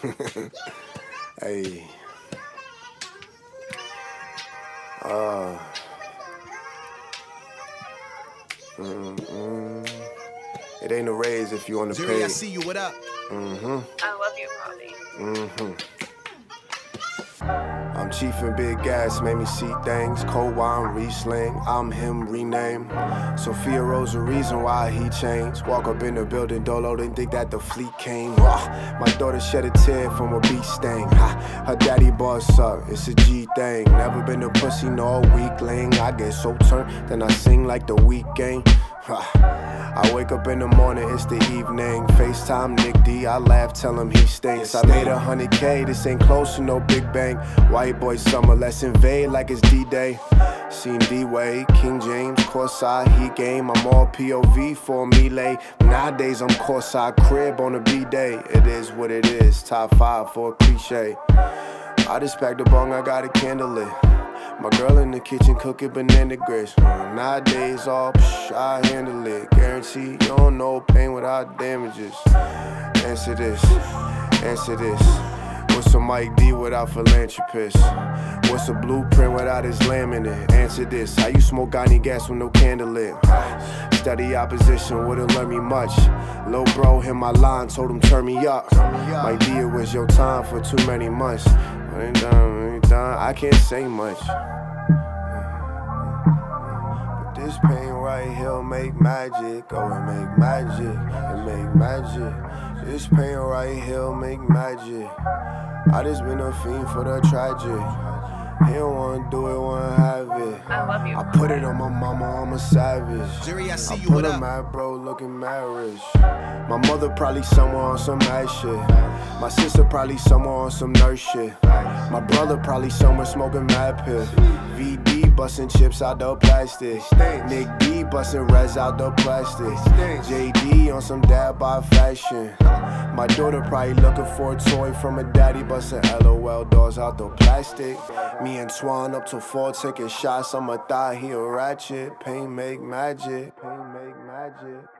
hey. Uh. Mm-mm. It ain't a raise if you on the Jerry, I see you. What up? Mm-hmm. I love you, Bobby. Mm-hmm. Chief and big gas, made me see things. Cold wine, Riesling, I'm him renamed. Sophia Rose, the reason why he changed. Walk up in the building, Dolo didn't think that the fleet came. My daughter shed a tear from a beat stain. Ha. Her daddy boss up, it's a G thing. Never been a pussy, no weakling. I get so turned, then I sing like the Weeknd. I wake up in the morning, it's the evening. FaceTime Nick D, I laugh, tell him he stinks. I made a hundred K, this ain't close to no big bang. White boy summer, let's invade like it's D Day. Seen D Wade, King James, courtside, he game. I'm all POV for melee. Nowadays, I'm courtside crib on a B day. It is what it is, top five for a cliche. I just packed the bong, I got a candle lit. My girl in the kitchen cooking banana grits. Uh, Nowadays, all psh, I handle it. Guarantee you don't know pain without damages. Answer this, answer this. What's a Mike D without philanthropist? What's a blueprint without his laminate? Answer this. How you smoke any gas with no candle lit? Study opposition wouldn't learn me much. Lil bro hit my line, told him turn me up. Mike D, it was your time for too many months. I can't say much. But this pain right here make magic. Oh, it make magic. It make magic. This pain right here make magic. I just been a fiend for the tragic. He don't wanna do it, wanna have it. I love you. I put it on my mama, I'm a savage. Jerry, I see I you. put What a mad bro looking marriage. My mother probably somewhere on some mad shit. My sister probably somewhere on some nurse shit. My brother probably somewhere smoking mad pill. VD busting chips out the plastic. Nick D busting res out the plastic. JD on some dad by fashion. My daughter probably looking for a toy from a daddy busting LOL doors out the plastic. Me and Swan up to four taking shots. I'm a thigh, he a ratchet. Pain make magic. Pain make magic.